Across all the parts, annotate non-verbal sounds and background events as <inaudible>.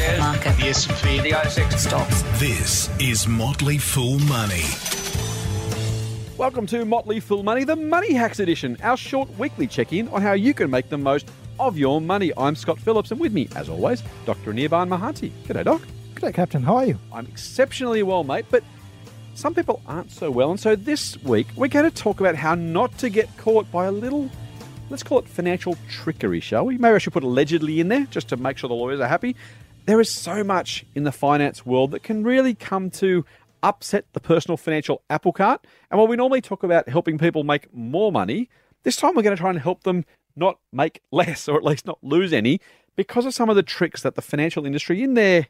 shares, Market. the S&P, the ASX. Stocks. This is Motley Fool Money. Welcome to Motley Fool Money, the Money Hacks edition, our short weekly check in on how you can make the most of your money. I'm Scott Phillips, and with me, as always, Dr. Anirban Mahanti. G'day, Doc. G'day, Captain. How are you? I'm exceptionally well, mate, but some people aren't so well. And so this week, we're going to talk about how not to get caught by a little, let's call it financial trickery, shall we? Maybe I should put allegedly in there just to make sure the lawyers are happy. There is so much in the finance world that can really come to upset the personal financial apple cart. And while we normally talk about helping people make more money, this time we're going to try and help them not make <laughs> less or at least not lose any because of some of the tricks that the financial industry in their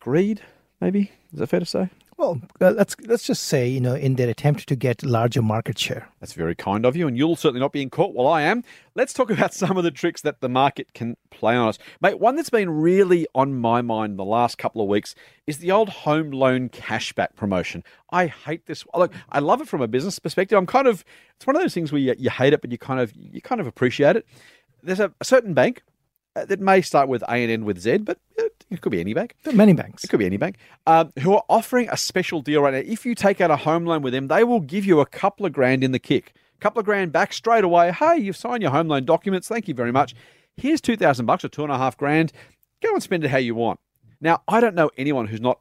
greed, maybe, is that fair to say? Well, uh, let's let's just say you know in their attempt to get larger market share. That's very kind of you, and you'll certainly not be in court while I am. Let's talk about <laughs> some of the tricks that the market can play on us. Mate, one that's been really on my mind the last couple of weeks is the old home loan cashback promotion. I hate this. Look, I love it from a business perspective. I'm kind of, it's one of those things where you, you hate it, but you kind of, you kind of appreciate it. There's a, a certain bank uh, that may start with A and end with Z, but it could be any bank. There are many banks. It could be any bank, um, who are offering a special deal right now. If you take out a home loan with them, they will give you a couple of grand in the kick, a couple of grand back straight away. Hey, you've signed your home loan documents. Thank you very much. Here's two thousand bucks or two and a half grand. Go and spend it how you want. Now, I don't know anyone who's not.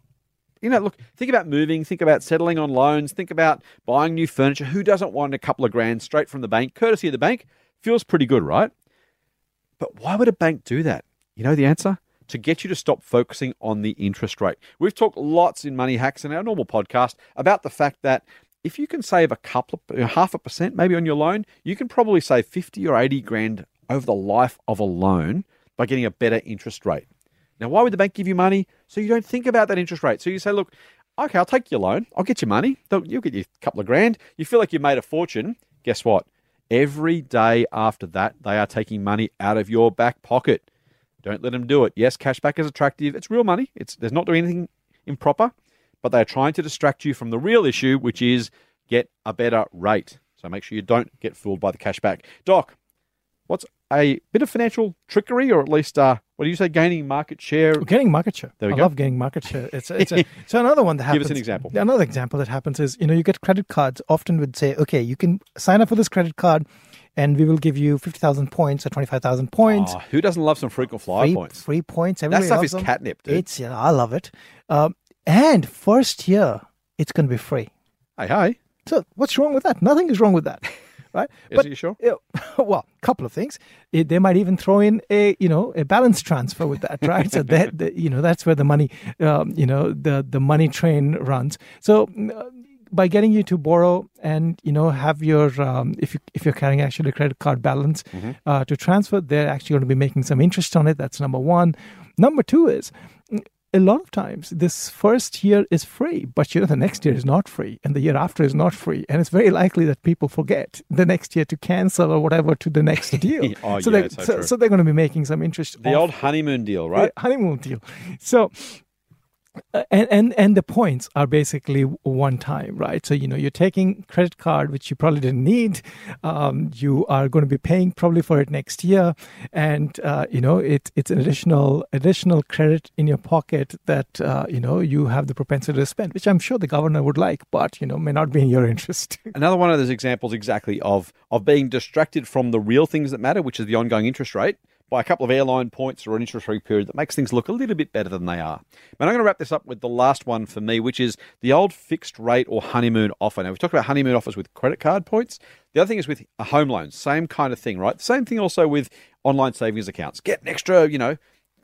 You know, look, think about moving, think about settling on loans, think about buying new furniture. Who doesn't want a couple of grand straight from the bank, courtesy of the bank? Feels pretty good, right? But why would a bank do that? You know the answer? To get you to stop focusing on the interest rate. We've talked lots in Money Hacks in our normal podcast about the fact that if you can save a couple of half a percent maybe on your loan, you can probably save 50 or 80 grand over the life of a loan by getting a better interest rate. Now, why would the bank give you money? So you don't think about that interest rate. So you say, look, okay, I'll take your loan. I'll get your money. You'll get your couple of grand. You feel like you made a fortune. Guess what? Every day after that, they are taking money out of your back pocket. Don't let them do it. Yes, cashback is attractive. It's real money. It's there's not doing anything improper, but they are trying to distract you from the real issue, which is get a better rate. So make sure you don't get fooled by the cashback. Doc, what's a bit of financial trickery, or at least uh, what do you say, gaining market share? We're getting market share. There we I go. love getting market share. It's it's a, <laughs> so another one that happens. Give us an example. Another example that happens is you know you get credit cards. Often would say, okay, you can sign up for this credit card, and we will give you fifty thousand points or twenty five thousand points. Oh, who doesn't love some frequent flyer free points? free points. That stuff is them. catnip, dude. It's yeah, I love it. Um, and first year, it's going to be free. hey, hey, So what's wrong with that? Nothing is wrong with that, <laughs> right? Is you sure? <laughs> well, a couple of things. Eh, They might even throw in a you know a balance transfer with that, right? so that <laughs> that, you know that's where the money um, you know the the money train runs. So. uh, by getting you to borrow and you know have your um, if you if you're carrying actually a credit card balance Mm-hmm. uh, to transfer, they're actually going to be making some interest on it. That's number one. Number two is a lot of times this first year is free, but you know the next year is not free, and the year after is not free, and it's very likely that people forget the next year to cancel or whatever to the next <laughs> deal. Oh, so yeah, they- so so, so they're going to be making some interest. the old honeymoon deal, right? honeymoon deal. So. Uh, And, and and the points are basically one time, right? So you know you're taking credit card, which you probably didn't need. Um, you are going to be paying probably for it next year, and uh, you know it, it's an additional additional credit in your pocket that uh, you know you have the propensity to spend, which I'm sure the governor would like, but you know may not be in your <laughs> interest. Another one of those examples exactly of of being distracted from the real things that matter, which is the ongoing interest rate, by a couple of airline points or an interest free period that makes things look a little bit better than they are. And I'm going to wrap this up with the last one for me, which is the old fixed rate or honeymoon offer. Now we've talked about honeymoon offers with credit card points. The other thing is with a home loan, same kind of thing, right? Same thing also with online savings accounts. Get an extra, you know,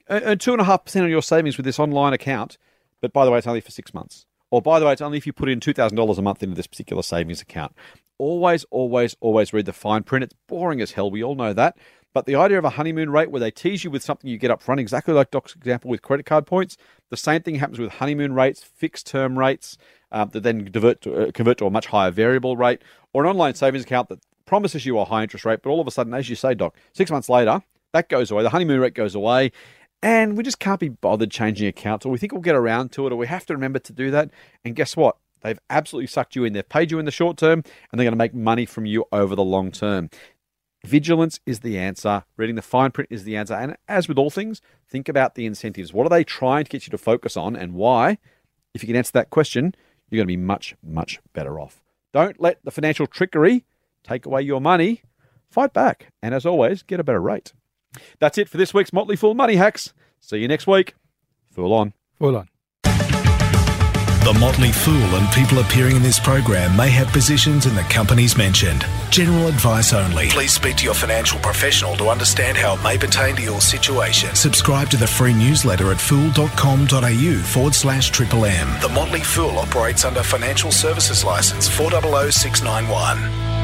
earn two and a half percent on your savings with this online account, but by the way, it's only for six months. Or by the way, it's only if you put in two thousand dollars a month into this particular savings account. Always, always, always read the fine print. It's boring as hell. We all know that. But the idea of a honeymoon rate where they tease you with something you get up front, exactly like Doc's example with credit card points, the same thing happens with honeymoon rates, fixed term rates um, that then divert to, uh, convert to a much higher variable rate, or an online savings account that promises you a high interest rate, but all of a sudden, as you say, Doc, six months later, that goes away. The honeymoon rate goes away. And we just can't be bothered changing accounts, or we think we'll get around to it, or we have to remember to do that. And guess what? They've absolutely sucked you in. They've paid you in the short term, and they're going to make money from you over the long term. Vigilance is the answer. Reading the fine print is the answer. And as with all things, think about the incentives. What are they trying to get you to focus on and why? If you can answer that question, you're going to be much, much better off. Don't let the financial trickery take away your money. Fight back. And as always, get a better rate. That's it for this week's Motley Fool Money Hacks. See you next week. Fool on. Fool on. The Motley Fool and people appearing in this program may have positions in the companies mentioned. General advice only. Please speak to your financial professional to understand how it may pertain to your situation. Subscribe to the free newsletter at fool.com.au forward slash triple M. The Motley Fool operates under Financial Services License 400691.